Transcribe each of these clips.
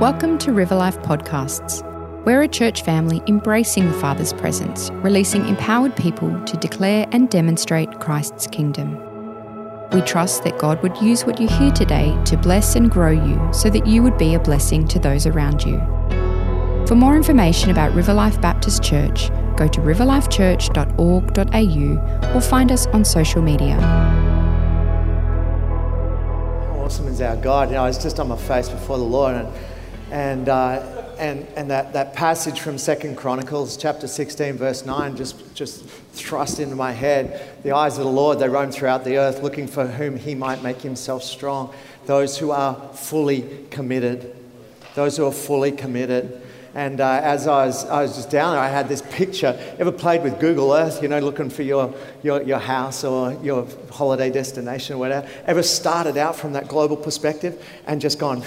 Welcome to River Life Podcasts. We're a church family embracing the Father's presence, releasing empowered people to declare and demonstrate Christ's kingdom. We trust that God would use what you hear today to bless and grow you so that you would be a blessing to those around you. For more information about River Life Baptist Church, go to riverlifechurch.org.au or find us on social media. How awesome is our God? You know, I was just on my face before the Lord and and, uh, and, and that, that passage from Second Chronicles chapter 16 verse 9 just, just thrust into my head. The eyes of the Lord, they roam throughout the earth looking for whom he might make himself strong. Those who are fully committed. Those who are fully committed. And uh, as I was, I was just down there, I had this picture. Ever played with Google Earth, you know, looking for your, your, your house or your holiday destination or whatever? Ever started out from that global perspective and just gone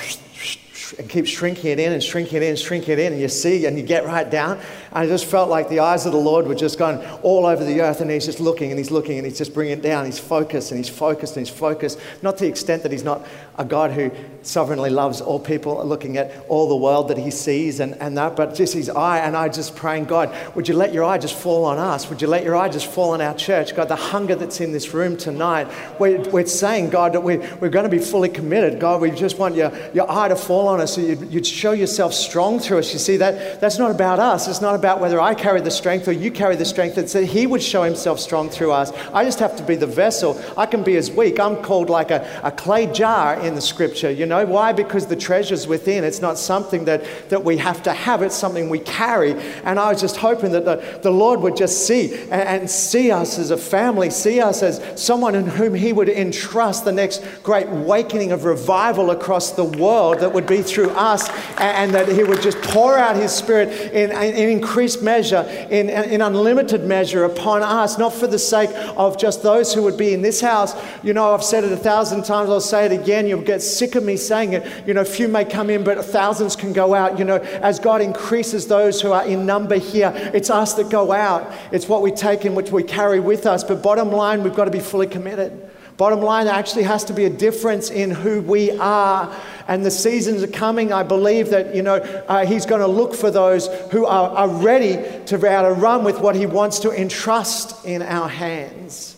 and keep shrinking it in and shrinking it in and shrinking it in, and you see and you get right down. I just felt like the eyes of the Lord were just going all over the earth, and He's just looking and He's looking and He's just bringing it down. He's focused and He's focused and He's focused. Not to the extent that He's not a God who sovereignly loves all people, looking at all the world that He sees and, and that, but just His eye. And I just praying, God, would you let your eye just fall on us? Would you let your eye just fall on our church? God, the hunger that's in this room tonight, we're, we're saying, God, that we, we're going to be fully committed. God, we just want your, your eye to fall on us so you'd, you'd show yourself strong through us. You see, that, that's not about us. It's not about whether I carry the strength or you carry the strength. That He would show Himself strong through us. I just have to be the vessel. I can be as weak. I'm called like a, a clay jar in the scripture. You know why? Because the treasure's within. It's not something that, that we have to have, it's something we carry. And I was just hoping that the, the Lord would just see and, and see us as a family, see us as someone in whom He would entrust the next great awakening of revival across the world that would be through us, and, and that He would just pour out His Spirit in, in increased measure, in, in unlimited measure upon us, not for the sake of just those who would be in this house. You know, I've said it a thousand times, I'll say it again. You'll get sick of me saying it. You know, few may come in, but thousands can go out. You know, as God increases those who are in number here, it's us that go out. It's what we take in, which we carry with us. But bottom line, we've got to be fully committed. Bottom line, actually has to be a difference in who we are. And the seasons are coming. I believe that, you know, uh, He's going to look for those who are, are ready to be able to run with what He wants to entrust in our hands.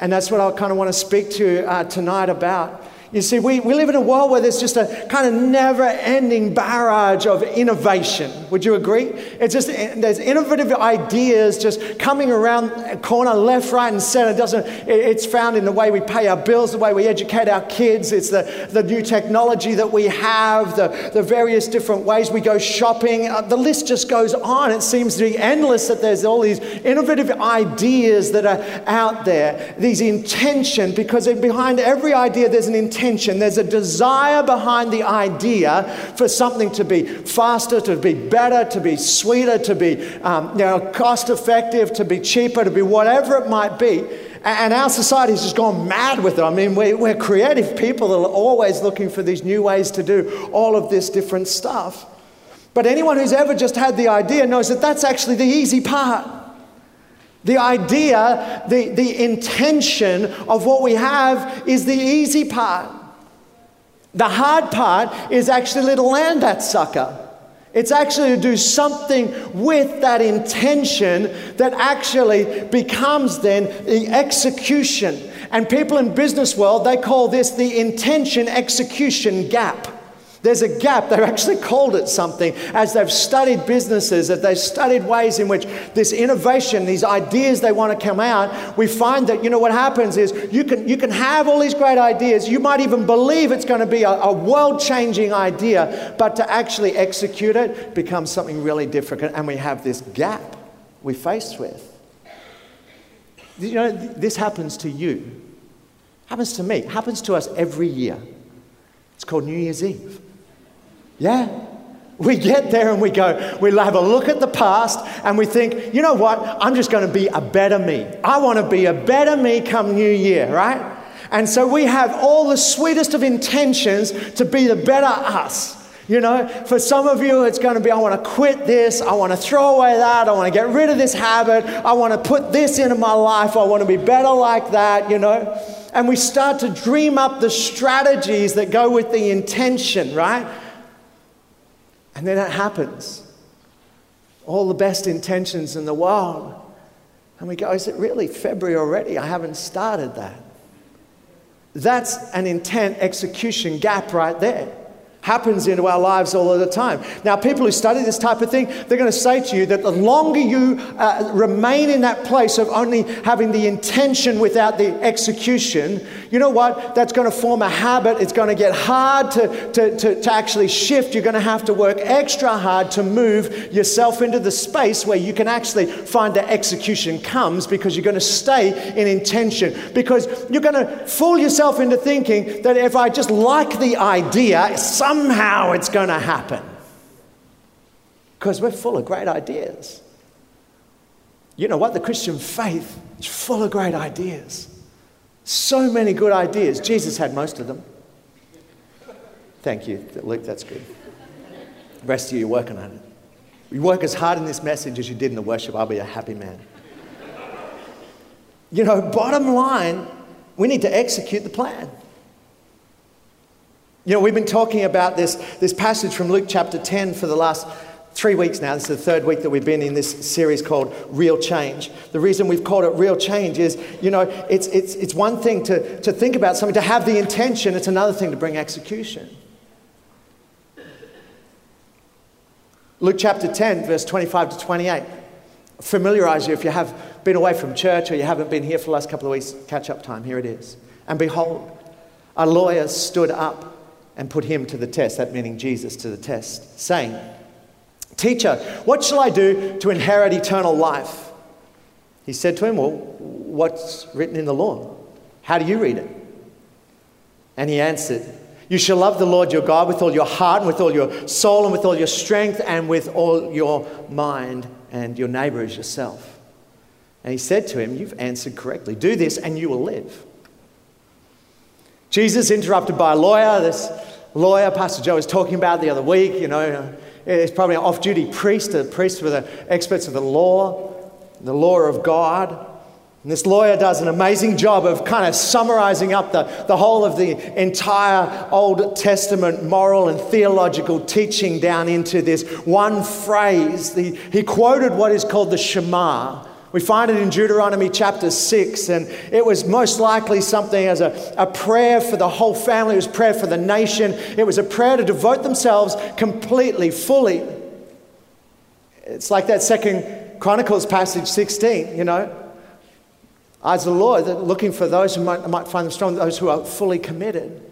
And that's what I kind of want to speak to uh, tonight about. You see, we, we live in a world where there's just a kind of never ending barrage of innovation. Would you agree? It's just, there's innovative ideas just coming around a corner, left, right, and center. It doesn't, it's found in the way we pay our bills, the way we educate our kids. It's the, the new technology that we have, the, the various different ways we go shopping. Uh, the list just goes on. It seems to be endless that there's all these innovative ideas that are out there, these intention, because behind every idea there's an intention intention, there's a desire behind the idea for something to be faster, to be better, to be sweeter, to be um, you know, cost effective, to be cheaper, to be whatever it might be. And our society's just gone mad with it. I mean, we're creative people that are always looking for these new ways to do all of this different stuff. But anyone who's ever just had the idea knows that that's actually the easy part. The idea, the, the intention of what we have is the easy part. The hard part is actually to land that sucker. It's actually to do something with that intention that actually becomes then the execution. And people in business world, they call this the intention execution gap. There's a gap. They've actually called it something as they've studied businesses, as they've studied ways in which this innovation, these ideas they want to come out. We find that, you know, what happens is you can, you can have all these great ideas. You might even believe it's going to be a, a world changing idea, but to actually execute it becomes something really difficult. And we have this gap we're faced with. You know, this happens to you, happens to me, happens to us every year. It's called New Year's Eve. Yeah. We get there and we go, we have a look at the past and we think, you know what? I'm just going to be a better me. I want to be a better me come New Year, right? And so we have all the sweetest of intentions to be the better us. You know, for some of you, it's going to be I want to quit this, I want to throw away that, I want to get rid of this habit, I want to put this into my life, I want to be better like that, you know. And we start to dream up the strategies that go with the intention, right? And then it happens. All the best intentions in the world. And we go, is it really February already? I haven't started that. That's an intent execution gap right there happens into our lives all of the time. Now, people who study this type of thing, they're going to say to you that the longer you uh, remain in that place of only having the intention without the execution, you know what? That's going to form a habit. It's going to get hard to, to, to, to actually shift. You're going to have to work extra hard to move yourself into the space where you can actually find the execution comes because you're going to stay in intention. Because you're going to fool yourself into thinking that if I just like the idea, somehow it's going to happen. Because we're full of great ideas. You know what? The Christian faith is full of great ideas. So many good ideas. Jesus had most of them. Thank you, Luke, that's good. The rest of you, you're working on it. You work as hard in this message as you did in the worship, I'll be a happy man. You know, bottom line, we need to execute the plan. You know, we've been talking about this, this passage from Luke chapter 10 for the last three weeks now. This is the third week that we've been in this series called Real Change. The reason we've called it Real Change is, you know, it's, it's, it's one thing to, to think about something, to have the intention, it's another thing to bring execution. Luke chapter 10, verse 25 to 28. Familiarize you if you have been away from church or you haven't been here for the last couple of weeks, catch up time. Here it is. And behold, a lawyer stood up and put him to the test, that meaning Jesus to the test, saying, Teacher, what shall I do to inherit eternal life? He said to him, Well, what's written in the law? How do you read it? And he answered, You shall love the Lord your God with all your heart and with all your soul and with all your strength and with all your mind, and your neighbor as yourself. And he said to him, You've answered correctly. Do this and you will live. Jesus interrupted by a lawyer. This lawyer, Pastor Joe was talking about the other week, you know, he's probably an off duty priest, a priest with the experts of the law, the law of God. And this lawyer does an amazing job of kind of summarizing up the, the whole of the entire Old Testament moral and theological teaching down into this one phrase. He quoted what is called the Shema, we find it in Deuteronomy chapter 6, and it was most likely something as a, a prayer for the whole family, it was prayer for the nation, it was a prayer to devote themselves completely, fully. It's like that second Chronicles passage 16, you know. Eyes of the Lord, looking for those who might, might find them strong, those who are fully committed.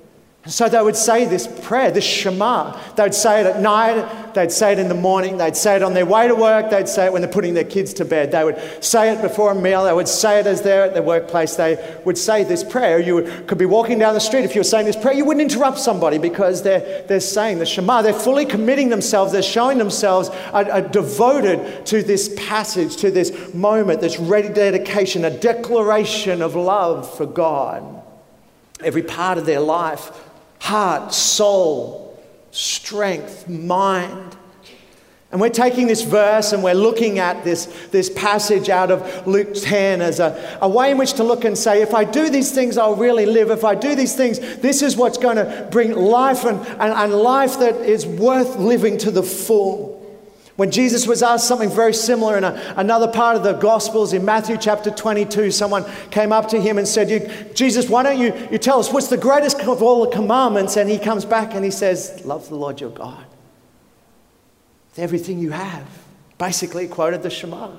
So they would say this prayer, this Shema. They'd say it at night, they'd say it in the morning, they'd say it on their way to work, they'd say it when they're putting their kids to bed. They would say it before a meal, they would say it as they're at their workplace. They would say this prayer. You could be walking down the street. If you were saying this prayer, you wouldn't interrupt somebody because they're, they're saying the Shema. They're fully committing themselves, they're showing themselves are, are devoted to this passage, to this moment, this ready dedication, a declaration of love for God. Every part of their life heart, soul, strength, mind. And we're taking this verse and we're looking at this, this passage out of Luke 10 as a, a way in which to look and say, if I do these things, I'll really live. If I do these things, this is what's going to bring life and, and, and life that is worth living to the full. When Jesus was asked something very similar in a, another part of the Gospels, in Matthew chapter 22, someone came up to him and said, Jesus, why don't you, you tell us what's the greatest of all the commandments? And he comes back and he says, Love the Lord your God with everything you have. Basically, quoted the Shema.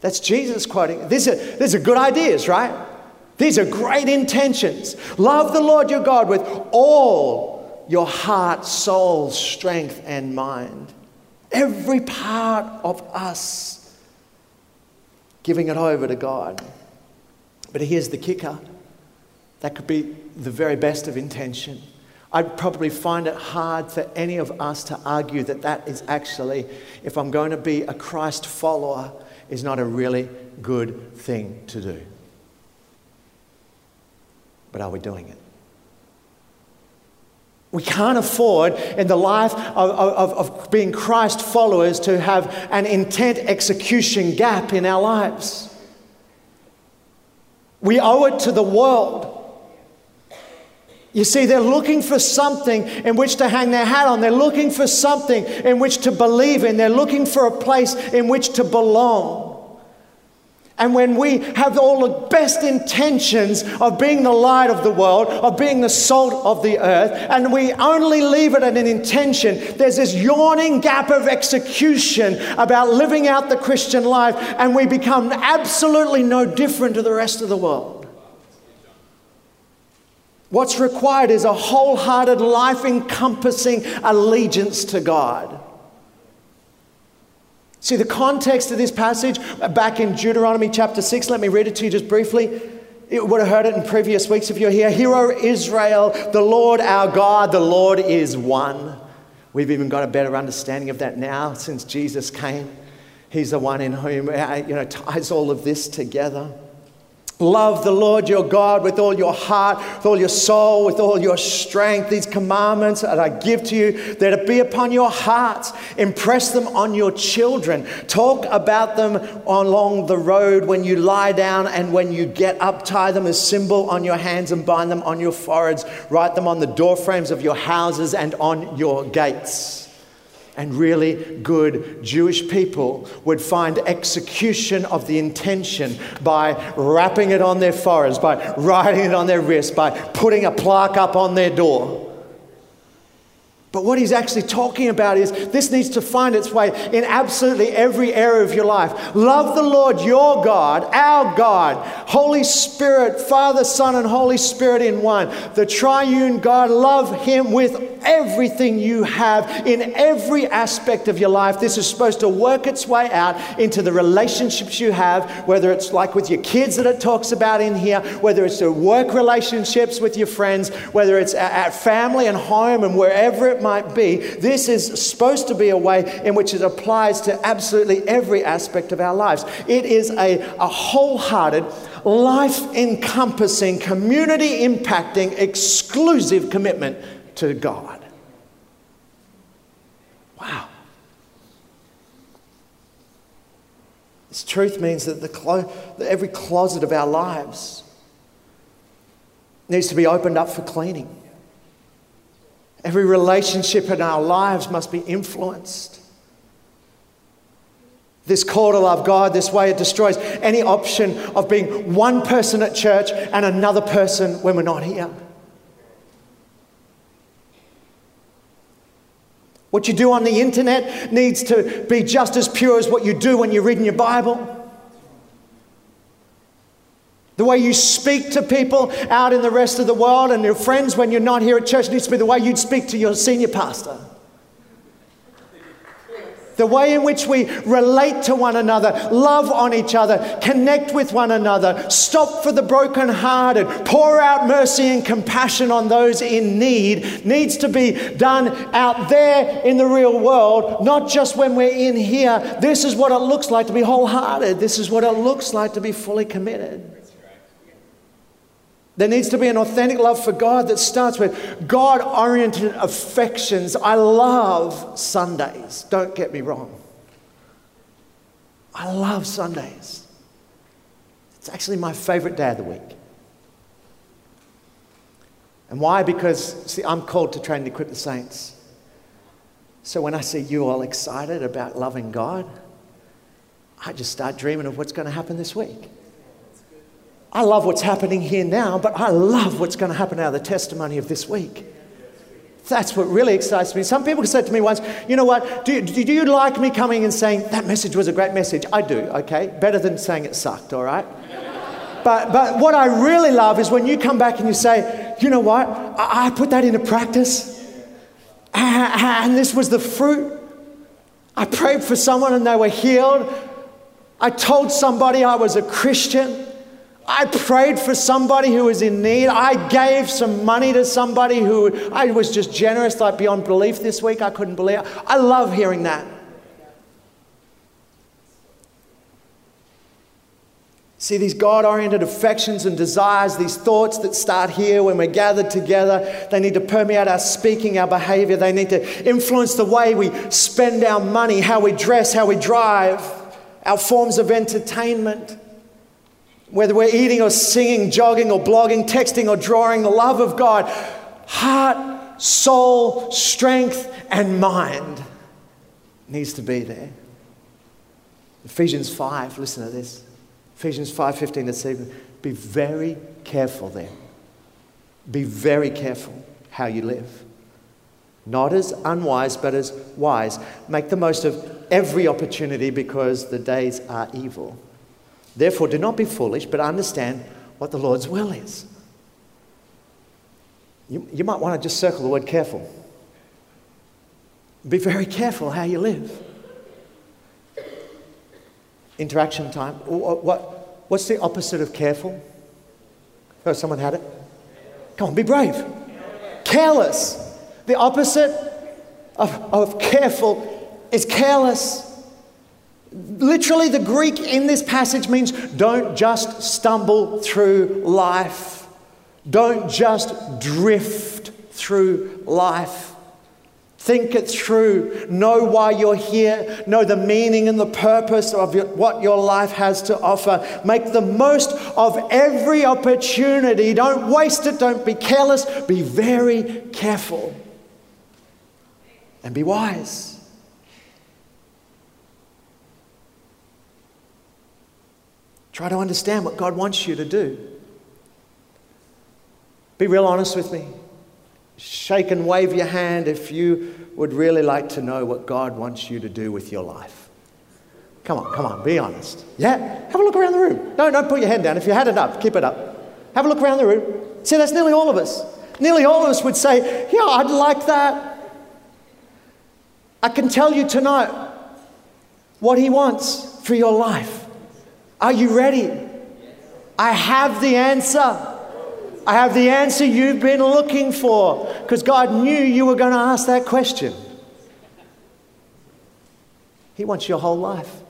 That's Jesus quoting. These are, these are good ideas, right? These are great intentions. Love the Lord your God with all your heart, soul, strength, and mind. Every part of us giving it over to God. But here's the kicker that could be the very best of intention. I'd probably find it hard for any of us to argue that that is actually, if I'm going to be a Christ follower, is not a really good thing to do. But are we doing it? We can't afford in the life of, of, of, being Christ followers to have an intent execution gap in our lives. We owe it to the world You see, they're looking for something in which to hang their hat on. They're looking for something in which to believe in. They're looking for a place in which to belong. And when we have all the best intentions of being the light of the world, of being the salt of the earth, and we only leave it at an intention, there's this yawning gap of execution about living out the Christian life, and we become absolutely no different to the rest of the world. What's required is a wholehearted, life encompassing allegiance to God. See, the context of this passage back in Deuteronomy chapter 6, let me read it to you just briefly. You would have heard it in previous weeks if you're here. Hear, O Israel, the Lord our God, the Lord is one. We've even got a better understanding of that now since Jesus came. He's the one in whom uh, you know, ties all of this together. Love the Lord your God with all your heart, with all your soul, with all your strength. These commandments that I give to you, that it be upon your hearts. Impress them on your children. Talk about them along the road when you lie down and when you get up. Tie them as symbol on your hands and bind them on your foreheads. Write them on the doorframes of your houses and on your gates and really good Jewish people would find execution of the intention by wrapping it on their foreheads, by writing it on their wrist, by putting a plaque up on their door. But what he's actually talking about is this needs to find its way in absolutely every area of your life. Love the Lord your God, our God, Holy Spirit, Father, Son, and Holy Spirit in one. The triune God, love him with everything you have in every aspect of your life. This is supposed to work its way out into the relationships you have, whether it's like with your kids that it talks about in here, whether it's the work relationships with your friends, whether it's at family and home and wherever it might be, this is supposed to be a way in which it applies to absolutely every aspect of our lives. It is a, a wholehearted, life encompassing, community impacting, exclusive commitment to God. Wow. This truth means that, the clo- that every closet of our lives needs to be opened up for cleaning. Every relationship in our lives must be influenced. This call to love God, this way it destroys any option of being one person at church and another person when we're not here. What you do on the internet needs to be just as pure as what you do when you're reading your Bible. The way you speak to people out in the rest of the world and your friends when you're not here at church needs to be the way you'd speak to your senior pastor. The way in which we relate to one another, love on each other, connect with one another, stop for the brokenhearted, pour out mercy and compassion on those in need, needs to be done out there in the real world, not just when we're in here. This is what it looks like to be wholehearted. This is what it looks like to be fully committed. There needs to be an authentic love for God that starts with God oriented affections. I love Sundays, don't get me wrong. I love Sundays. It's actually my favorite day of the week. And why? Because, see, I'm called to train and equip the saints. So when I see you all excited about loving God, I just start dreaming of what's going to happen this week. I love what's happening here now, but I love what's going to happen out of the testimony of this week. That's what really excites me. Some people said to me once, you know what, do, do, you like me coming and saying, that message was a great message? I do, okay? Better than saying it sucked, all right? But, but what I really love is when you come back and you say, you know what, I, I put that into practice. Ah, ah, and this was the fruit. I prayed for someone and they were healed. I told somebody I was a Christian. I prayed for somebody who was in need. I gave some money to somebody who I was just generous, like beyond belief this week. I couldn't believe it. I love hearing that. See, these God oriented affections and desires, these thoughts that start here when we're gathered together, they need to permeate our speaking, our behavior. They need to influence the way we spend our money, how we dress, how we drive, our forms of entertainment. Whether we're eating or singing, jogging or blogging, texting or drawing, the love of God heart, soul, strength, and mind needs to be there. Ephesians 5, listen to this. Ephesians 5 15 to 7. Be very careful then. Be very careful how you live. Not as unwise, but as wise. Make the most of every opportunity because the days are evil. Therefore, do not be foolish, but understand what the Lord's will is. You, you might want to just circle the word careful. Be very careful how you live. Interaction time. What, what's the opposite of careful? Oh, someone had it? Come on, be brave. Careless. The opposite of, of careful is careless. Literally, the Greek in this passage means don't just stumble through life, don't just drift through life. Think it through. Know why you're here. Know the meaning and the purpose of your, what your life has to offer. Make the most of every opportunity. Don't waste it. Don't be careless. Be very careful. And be wise. Try to understand what God wants you to do. Be real honest with me. Shake and wave your hand if you would really like to know what God wants you to do with your life. Come on, come on, be honest. Yeah? Have a look around the room. No, don't put your hand down. If you had it up, keep it up. Have a look around the room. See, that's nearly all of us. Nearly all of us would say, Yeah, I'd like that. I can tell you tonight what He wants for your life. Are you ready? I have the answer. I have the answer you've been looking for because God knew you were going to ask that question. He wants your whole life.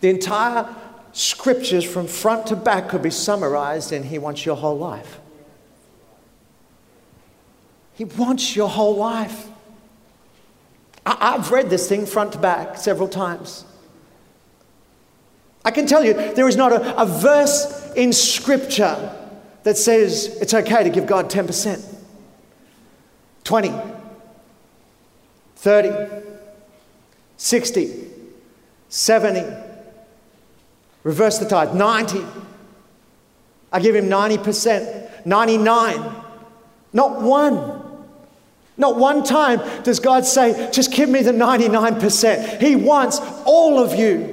The entire scriptures from front to back could be summarized in He wants your whole life. He wants your whole life. I- have read this thing front to back several times. I can tell you, there is not a, a verse in Scripture that says it's okay to give God 10%, 20, 30, 60, 70, reverse the tide, 90. I give him 90%, 99. Not one. Not one time does God say, just give me the 99%. He wants all of you.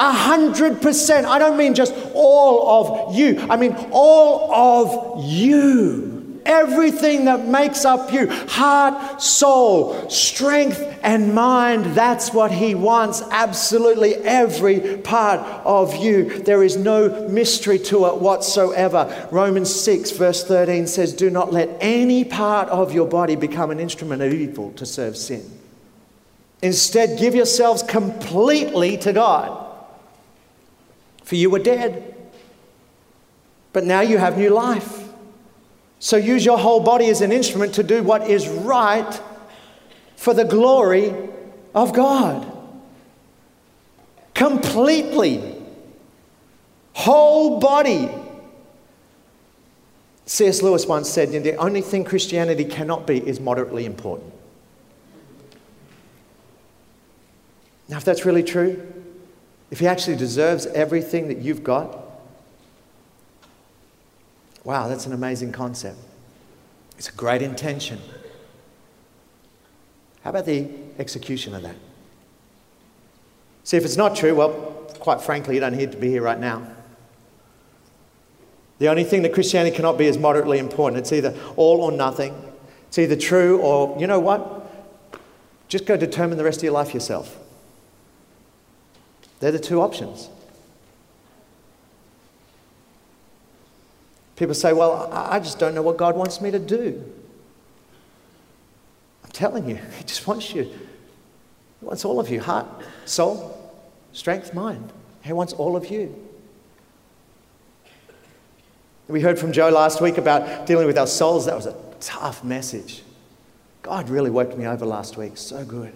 A hundred percent. I don't mean just all of you, I mean all of you. Everything that makes up you heart, soul, strength, and mind that's what He wants. Absolutely every part of you. There is no mystery to it whatsoever. Romans 6, verse 13 says, Do not let any part of your body become an instrument of evil to serve sin. Instead, give yourselves completely to God for you were dead. But now you have new life. So use your whole body as an instrument to do what is right for the glory of God. Completely. Whole body. C.S. Lewis once said, The only thing Christianity cannot be is moderately important. Now, if that's really true, if he actually deserves everything that you've got, wow, that's an amazing concept. It's a great intention. How about the execution of that? See, if it's not true, well, quite frankly, you don't need to be here right now. The only thing that Christianity cannot be is moderately important. It's either all or nothing. It's either true or, you know what? Just go determine the rest of your life yourself. They're the two options. People say, Well, I just don't know what God wants me to do. I'm telling you, He just wants you. He wants all of you heart, soul, strength, mind. He wants all of you. We heard from Joe last week about dealing with our souls. That was a tough message. God really worked me over last week. So good.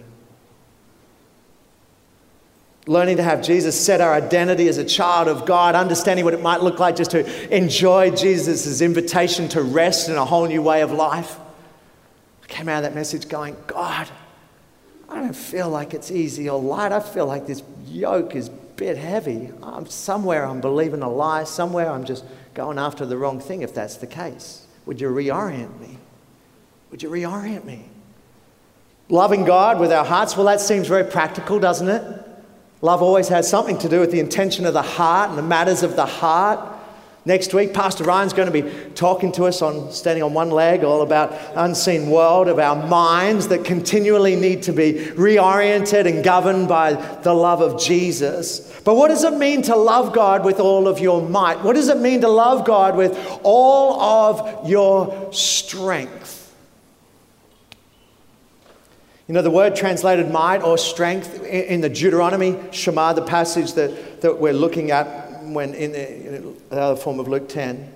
Learning to have Jesus set our identity as a child of God, understanding what it might look like just to enjoy Jesus' invitation to rest in a whole new way of life. I came out of that message going, God, I don't feel like it's easy or light. I feel like this yoke is a bit heavy. I'm, somewhere I'm believing a lie. Somewhere I'm just going after the wrong thing if that's the case. Would you reorient me? Would you reorient me? Loving God with our hearts, well, that seems very practical, doesn't it? Love always has something to do with the intention of the heart and the matters of the heart. Next week, Pastor Ryan's going to be talking to us on standing on one leg, all about unseen world of our minds that continually need to be reoriented and governed by the love of Jesus. But what does it mean to love God with all of your might? What does it mean to love God with all of your strength? You know, the word translated might or strength in the Deuteronomy, Shema, the passage that, that we're looking at when in the, in the other form of Luke 10,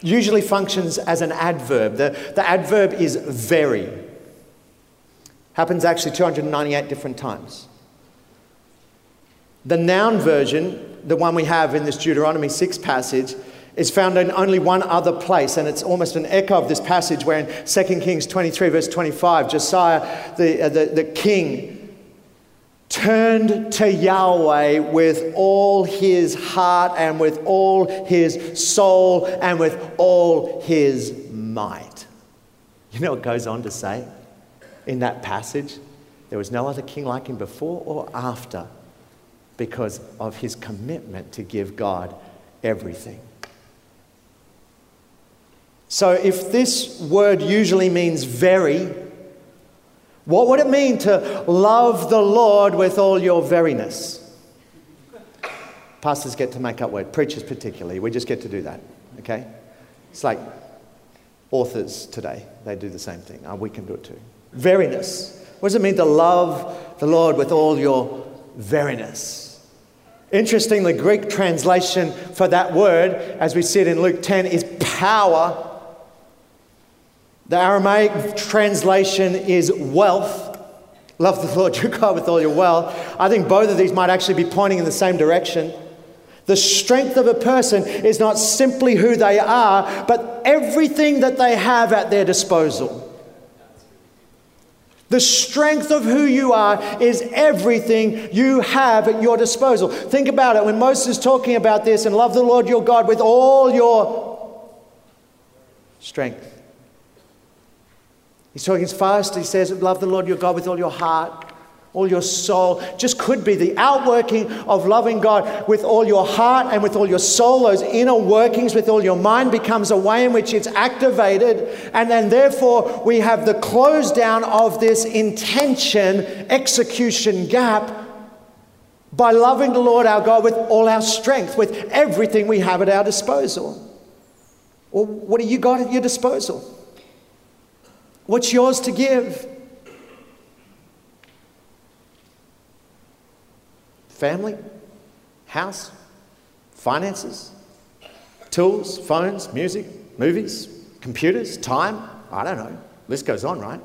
usually functions as an adverb. The, the adverb is very. Happens actually 298 different times. The noun version, the one we have in this Deuteronomy 6 passage, is found in only one other place, and it's almost an echo of this passage where in 2 Kings 23, verse 25, Josiah, the, uh, the, the king, turned to Yahweh with all his heart and with all his soul and with all his might. You know what goes on to say in that passage? There was no other king like him before or after because of his commitment to give God everything. So, if this word usually means very, what would it mean to love the Lord with all your veriness? Pastors get to make up words, preachers particularly. We just get to do that, okay? It's like authors today, they do the same thing. Oh, we can do it too. Veriness. What does it mean to love the Lord with all your veriness? Interestingly, Greek translation for that word, as we see it in Luke 10, is power the Aramaic translation is wealth. Love the Lord your God with all your wealth. I think both of these might actually be pointing in the same direction. The strength of a person is not simply who they are, but everything that they have at their disposal. The strength of who you are is everything you have at your disposal. Think about it when Moses is talking about this and love the Lord your God with all your strength. He's talking fast. He says, Love the Lord your God with all your heart, all your soul. Just could be the outworking of loving God with all your heart and with all your soul. Those inner workings with all your mind becomes a way in which it's activated. And then, therefore, we have the close down of this intention execution gap by loving the Lord our God with all our strength, with everything we have at our disposal. Well, what do you got at your disposal? What's yours to give? Family, house, finances, tools, phones, music, movies, computers, time. I don't know. List goes on, right?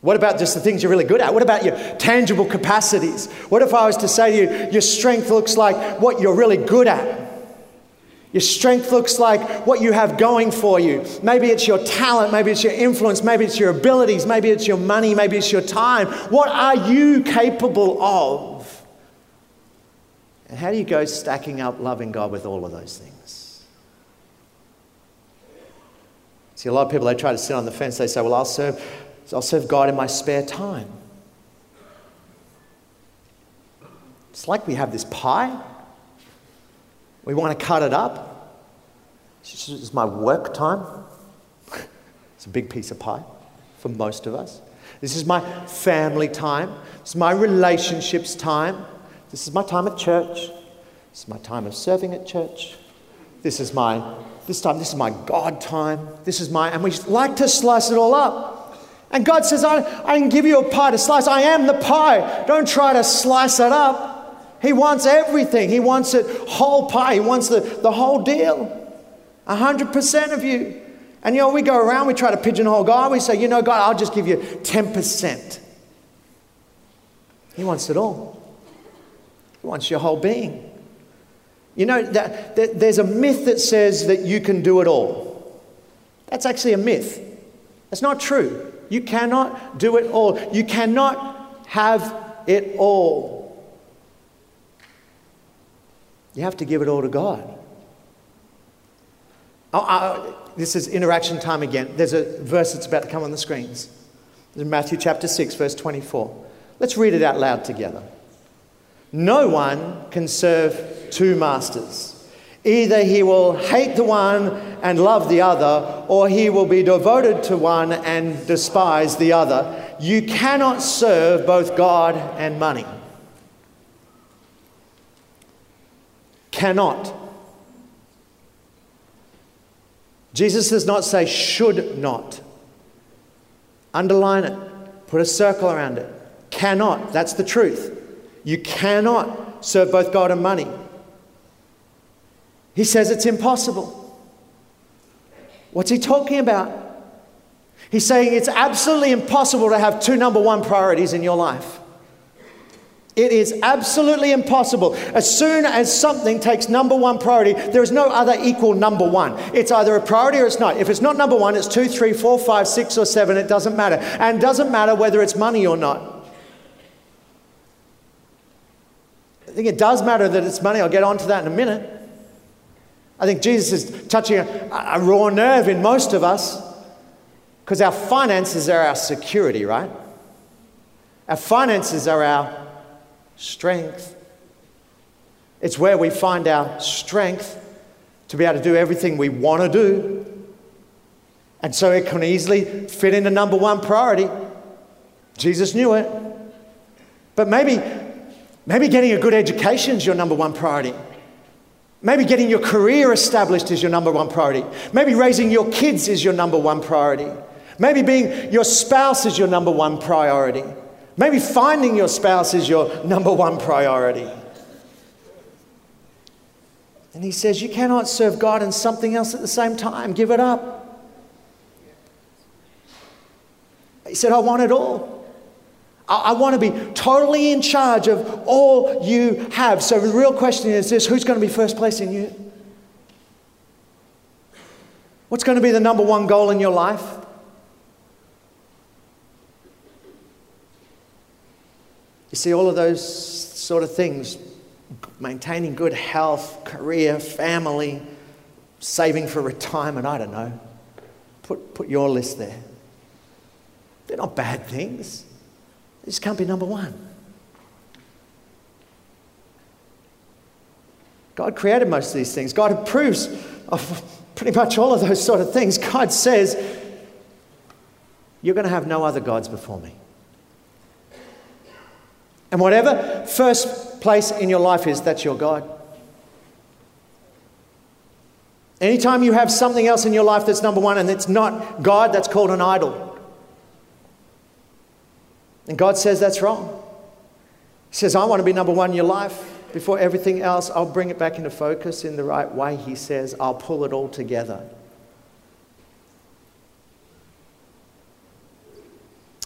What about just the things you're really good at? What about your tangible capacities? What if I was to say to you, your strength looks like what you're really good at? Your strength looks like what you have going for you. Maybe it's your talent, maybe it's your influence, maybe it's your abilities, maybe it's your money, maybe it's your time. What are you capable of? And how do you go stacking up loving God with all of those things? See, a lot of people, they try to sit on the fence. They say, Well, I'll serve, I'll serve God in my spare time. It's like we have this pie we want to cut it up. This is my work time. It's a big piece of pie for most of us. This is my family time. This is my relationships time. This is my time at church. This is my time of serving at church. This is my this time, this is my God time. This is my and we like to slice it all up. And God says, I, I can give you a pie to slice. I am the pie. Don't try to slice it up. He wants everything. He wants it whole pie. He wants the, the whole deal. 100% of you. And you know, we go around, we try to pigeonhole God. We say, you know, God, I'll just give you 10%. He wants it all. He wants your whole being. You know, that, that, there's a myth that says that you can do it all. That's actually a myth. That's not true. You cannot do it all. You cannot have it all. You have to give it all to God. Oh, uh, this is interaction time again. There's a verse that's about to come on the screens. In Matthew chapter 6, verse 24. Let's read it out loud together. No one can serve two masters. Either he will hate the one and love the other, or he will be devoted to one and despise the other. You cannot serve both God and money. Cannot. Jesus does not say should not. Underline it, put a circle around it. Cannot. That's the truth. You cannot serve both God and money. He says it's impossible. What's he talking about? He's saying it's absolutely impossible to have two number one priorities in your life. It is absolutely impossible. As soon as something takes number one priority, there is no other equal number one. It's either a priority or it's not. If it's not number one, it's two, three, four, five, six, or seven. It doesn't matter. And it doesn't matter whether it's money or not. I think it does matter that it's money. I'll get onto that in a minute. I think Jesus is touching a, a raw nerve in most of us because our finances are our security, right? Our finances are our strength. It's where we find our strength to be able to do everything we want to do. And so it can easily fit into number one priority. Jesus knew it. But maybe Maybe getting a good education is your number one priority. Maybe getting your career established is your number one priority. Maybe raising your kids is your number one priority. Maybe being your spouse is your number one priority. Maybe finding your spouse is your number one priority. And he says, You cannot serve God and something else at the same time. Give it up. He said, I want it all. I, want to be totally in charge of all you have. So the real question is this who's going to be first place in you? What's going to be the number one goal in your life? You see, all of those sort of things maintaining good health, career, family, saving for retirement, I don't know. Put, put your list there. They're not bad things. This can't be number one. God created most of these things. God approves of pretty much all of those sort of things. God says, You're going to have no other gods before me. And whatever first place in your life is, that's your God. Anytime you have something else in your life that's number one and it's not God, that's called an idol. And God says that's wrong. He says, I want to be number one in your life. Before everything else, I'll bring it back into focus in the right way. He says, I'll pull it all together.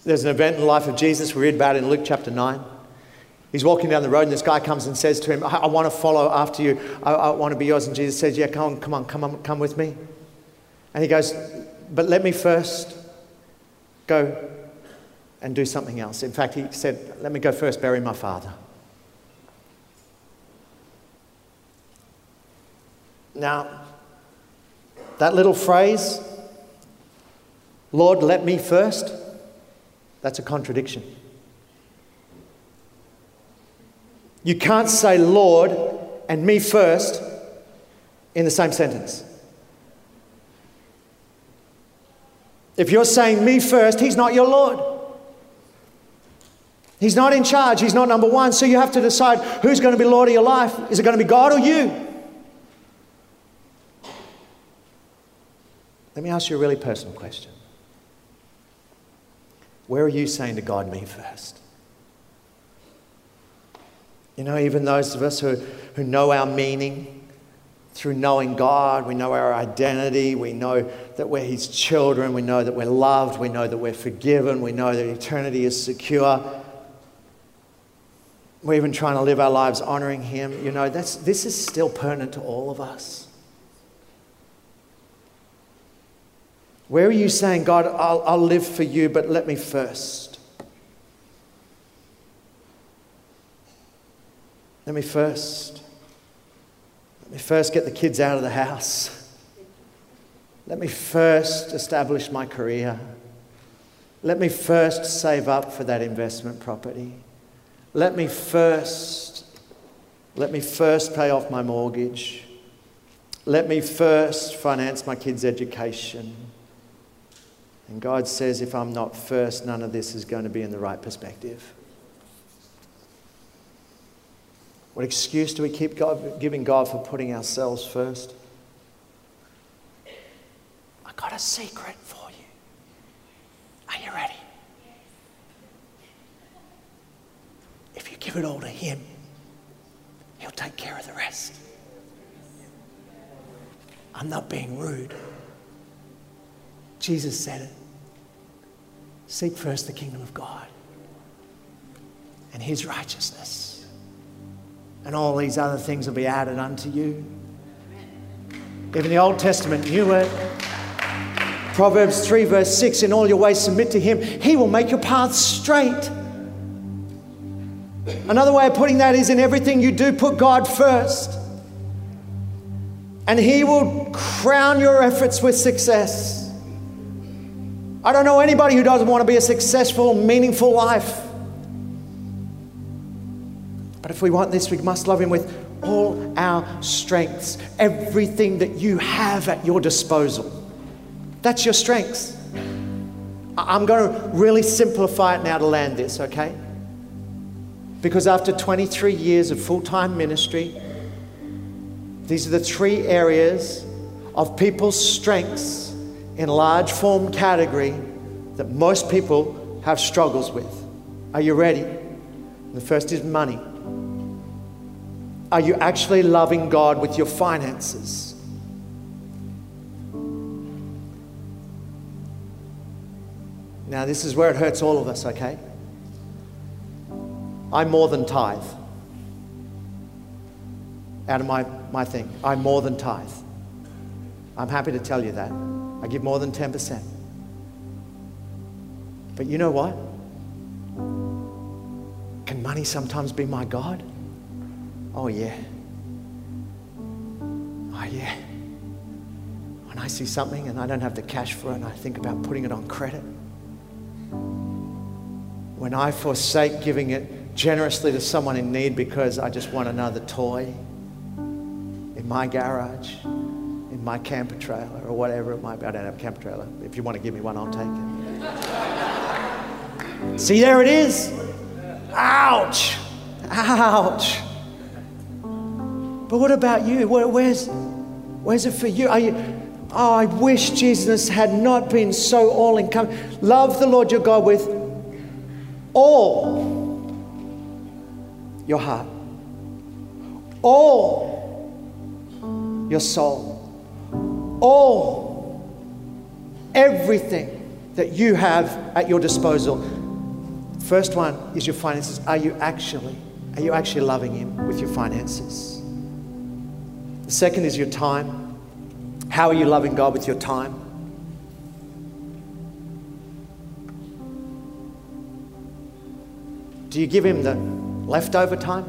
There's an event in the life of Jesus we read about in Luke chapter 9. He's walking down the road, and this guy comes and says to him, I, I want to follow after you. I, I want to be yours. And Jesus says, Yeah, come on, come on, come on, come with me. And he goes, But let me first go and do something else. In fact, he said, Let me go first bury my father. Now, that little phrase, Lord, let me first, that's a contradiction. You can't say Lord and me first in the same sentence. If you're saying me first, he's not your Lord. He's not in charge. He's not number one. So you have to decide who's going to be Lord of your life. Is it going to be God or you? Let me ask you a really personal question. Where are you saying to God, me first? You know, even those of us who, who know our meaning through knowing God, we know our identity, we know that we're His children, we know that we're loved, we know that we're forgiven, we know that eternity is secure. we're even trying to live our lives honoring Him, you know, that's, this is still pertinent to all of us. Where are you saying, God, I'll, I'll live for you, but let me first? Let me first. Let me first get the kids out of the house. Let me first establish my career. Let me first save up for that investment property. Let me first, let me first pay off my mortgage. Let me first finance my kids' education. And God says, if I'm not first, none of this is going to be in the right perspective. What excuse do we keep God, giving God for putting ourselves first? I got a secret for you. Are you ready? If you give it all to Him, He'll take care of the rest. I'm not being rude. Jesus said it. Seek first the kingdom of God and His righteousness, and all these other things will be added unto you. Even the Old Testament knew it. Proverbs 3, verse 6 In all your ways, submit to him, he will make your paths straight. Another way of putting that is in everything you do, put God first. And he will crown your efforts with success. I don't know anybody who doesn't want to be a successful, meaningful life. But if we want this, we must love him with all our strengths, everything that you have at your disposal. That's your strengths. I'm going to really simplify it now to land this, okay? Because after 23 years of full time ministry, these are the three areas of people's strengths in large form category that most people have struggles with. Are you ready? The first is money. Are you actually loving God with your finances? Now, this is where it hurts all of us, okay? I'm more than tithe. Out of my, my thing, I'm more than tithe. I'm happy to tell you that. I give more than 10%. But you know what? Can money sometimes be my God? Oh, yeah. Oh, yeah. When I see something and I don't have the cash for it and I think about putting it on credit, when I forsake giving it generously to someone in need because I just want another toy in my garage, in my camper trailer, or whatever it might be. I don't have a camper trailer. If you want to give me one, I'll take it. See, there it is. Ouch. Ouch. But what about you? Where, where's, where's it for you? Are you? Oh, I wish Jesus had not been so all encompassing. Love the Lord your God with all your heart, all your soul, all everything that you have at your disposal. First one is your finances. Are you actually are you actually loving him with your finances? The second is your time. How are you loving God with your time? Do you give him the leftover time?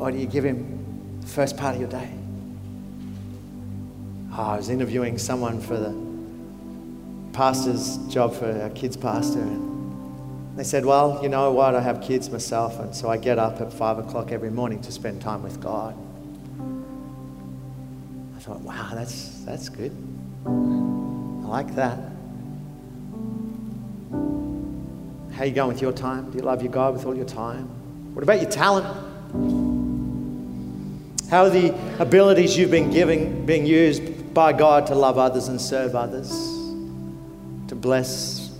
Or do you give him the first part of your day? Oh, I was interviewing someone for the pastor's job for our kids' pastor, and they said, Well, you know what? I have kids myself, and so I get up at five o'clock every morning to spend time with God. Wow, that's, that's good. I like that. How are you going with your time? Do you love your God with all your time? What about your talent? How are the abilities you've been giving being used by God to love others and serve others? To bless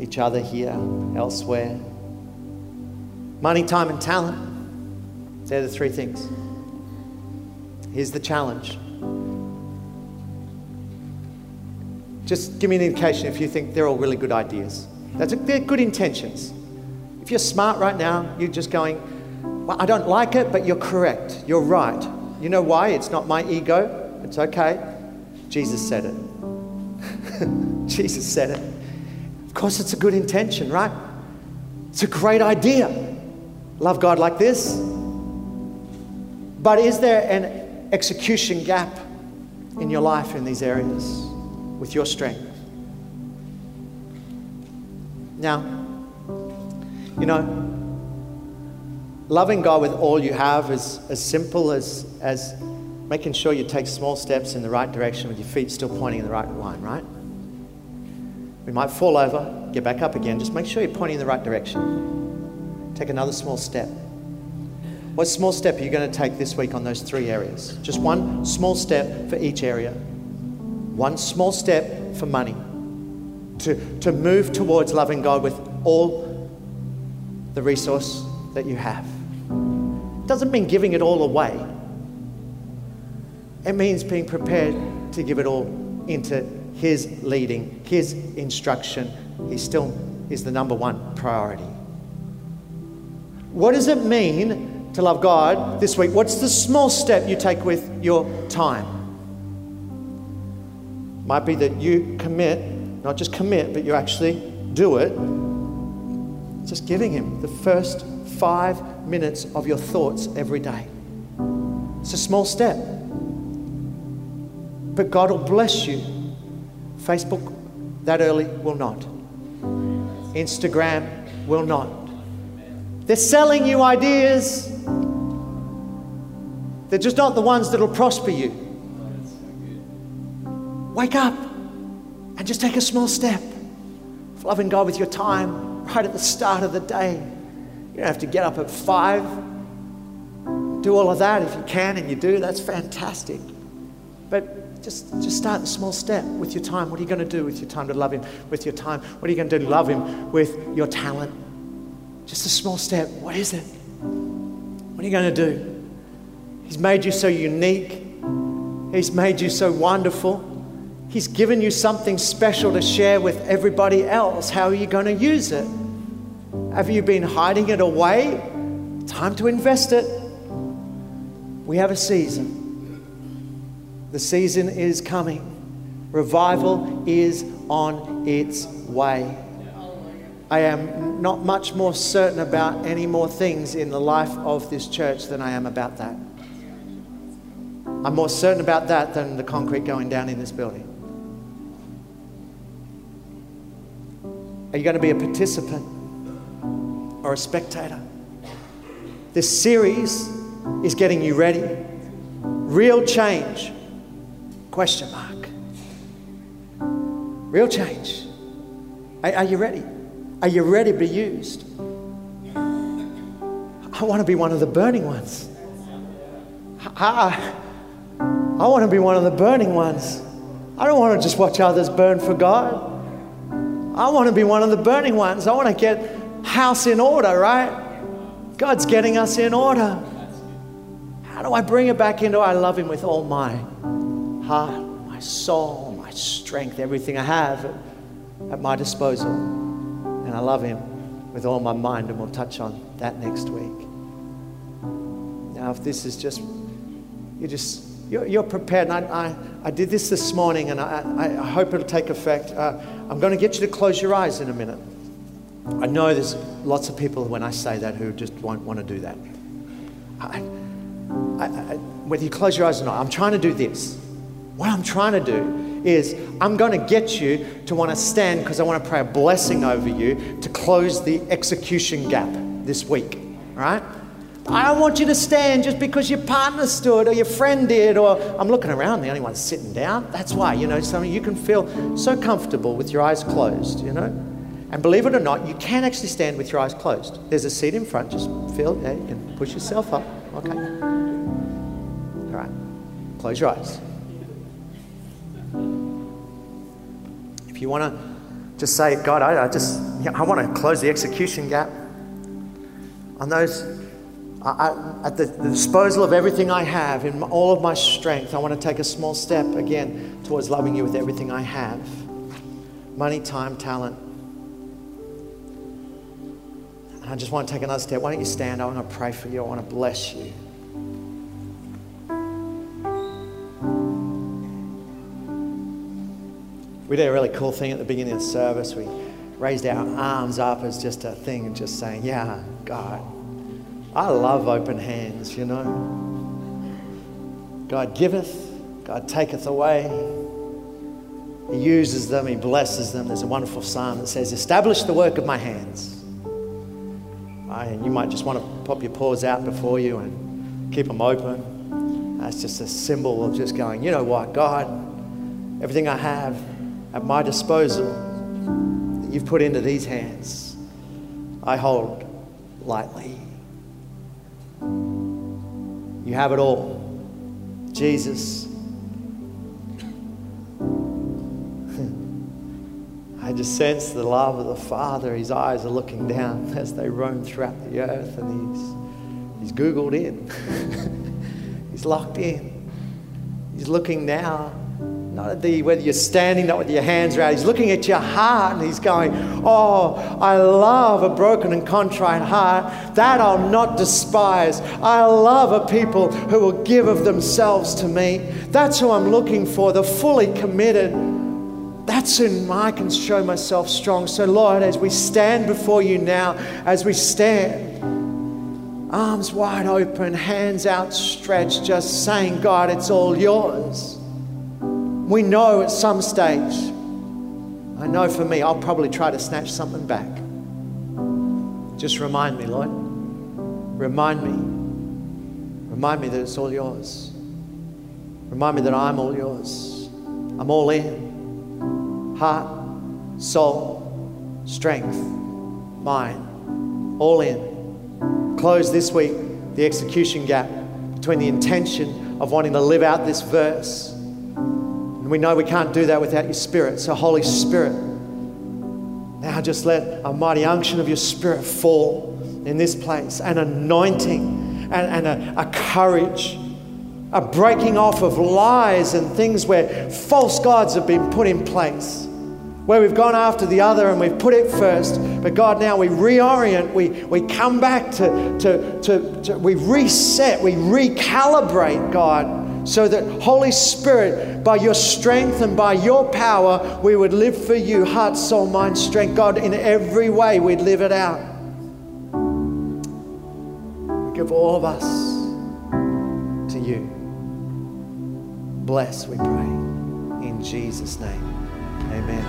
each other here, elsewhere? Money, time, and talent. They're the three things. Here's the challenge. Just give me an indication if you think they're all really good ideas. That's a, they're good intentions. If you're smart right now, you're just going, well, I don't like it, but you're correct. You're right. You know why? It's not my ego. It's okay. Jesus said it. Jesus said it. Of course, it's a good intention, right? It's a great idea. Love God like this. But is there an execution gap in your life in these areas with your strength? Now, you know, loving God with all you have is as simple as, as making sure you take small steps in the right direction with your feet still pointing in the right line, right? We might fall over, get back up again. Just make sure you're pointing in the right direction. Take another small step. What small step are you going to take this week on those three areas? Just one small step for each area. One small step for money. To, to move towards loving God with all the resource that you have. Doesn't mean giving it all away. It means being prepared to give it all into His leading, His instruction. He still is the number one priority. What does it mean to love God this week? What's the small step you take with your time? Might be that you commit, not just commit, but you actually do it. Just giving Him the first five minutes of your thoughts every day. It's a small step. But God will bless you. Facebook that early will not. Instagram will not. They're selling you ideas. They're just not the ones that'll prosper you. Wake up and just take a small step. Of loving God with your time right at the start of the day. You don't have to get up at five. Do all of that if you can and you do, that's fantastic. But just, just start the small step with your time. What are you going to do with your time to love Him with your time? What are you going to do to love Him with your talent? Just a small step. What is it? What are you going to do? He's made you so unique, He's made you so wonderful. He's given you something special to share with everybody else. How are you going to use it? Have you been hiding it away? Time to invest it. We have a season. The season is coming. Revival is on its way. I am not much more certain about any more things in the life of this church than I am about that. I'm more certain about that than the concrete going down in this building. Are you going to be a participant or a spectator? This series is getting you ready. Real change? Question mark. Real change. Are, are you ready? Are you ready to be used? I want to be one of the burning ones. I, I want to be one of the burning ones. I don't want to just watch others burn for God. I want to be one of the burning ones. I want to get house in order, right? God's getting us in order. How do I bring it back into I love Him with all my heart, my soul, my strength, everything I have at, at my disposal? And I love Him with all my mind, and we'll touch on that next week. Now, if this is just, you just, you're, you're prepared. And I, I, I, did this this morning, and I, I hope it'll take effect. Uh, I'm going to get you to close your eyes in a minute. I know there's lots of people when I say that who just won't want to do that. Whether you close your eyes or not, I'm trying to do this. What I'm trying to do is I'm going to get you to want to stand because I want to pray a blessing over you to close the execution gap this week. All right? I don't want you to stand just because your partner stood or your friend did, or I'm looking around, the only one sitting down. That's why, you know, something you can feel so comfortable with your eyes closed, you know. And believe it or not, you can actually stand with your eyes closed. There's a seat in front, just feel, yeah, you can push yourself up. Okay. All right. Close your eyes. If you want to just say, God, I, I just, I want to close the execution gap on those I, at the, the, disposal of everything I have, in all of my strength, I want to take a small step again towards loving you with everything I have money, time, talent. And I just want to take another step. Why don't you stand? I want to pray for you. I want to bless you. We did a really cool thing at the beginning of the service. We raised our arms up as just a thing just saying, Yeah, God, I love open hands, you know. God giveth, God taketh away. He uses them, He blesses them. There's a wonderful psalm that says, Establish the work of my hands. And you might just want to pop your paws out before you and keep them open. That's just a symbol of just going, you know what, God, everything I have at my disposal that you've put into these hands, I hold lightly. You have it all. Jesus. I just sense the love of the Father. His eyes are looking down as they roam throughout the earth, and he's, he's Googled in. he's locked in. He's looking now not at the whether you're standing, not with your hands around. He's looking at your heart and he's going, Oh, I love a broken and contrite heart. That I'll not despise. I love a people who will give of themselves to me. That's who I'm looking for, the fully committed. That's whom I can show myself strong. So, Lord, as we stand before you now, as we stand, arms wide open, hands outstretched, just saying, God, it's all yours. We know at some stage, I know for me, I'll probably try to snatch something back. Just remind me, Lord. Remind me. Remind me that it's all yours. Remind me that I'm all yours. I'm all in. Heart, soul, strength, mind, all in. Close this week the execution gap between the intention of wanting to live out this verse we know we can't do that without your Spirit. So, Holy Spirit, now just let a mighty unction of your Spirit fall in this place, an anointing and, and a, a courage, a breaking off of lies and things where false gods have been put in place. Where we've gone after the other and we've put it first. But God, now we reorient, we, we come back to, to, to, to, we reset, we recalibrate, God, so that, Holy Spirit, by your strength and by your power, we would live for you, heart, soul, mind, strength. God, in every way, we'd live it out. We give all of us to you. Bless, we pray. In Jesus' name, amen.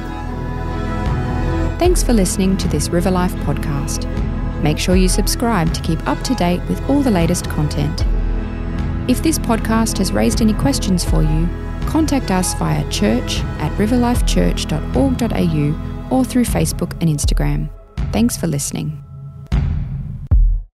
Thanks for listening to this River Life podcast. Make sure you subscribe to keep up to date with all the latest content. If this podcast has raised any questions for you, contact us via church at riverlifechurch.org.au or through Facebook and Instagram. Thanks for listening.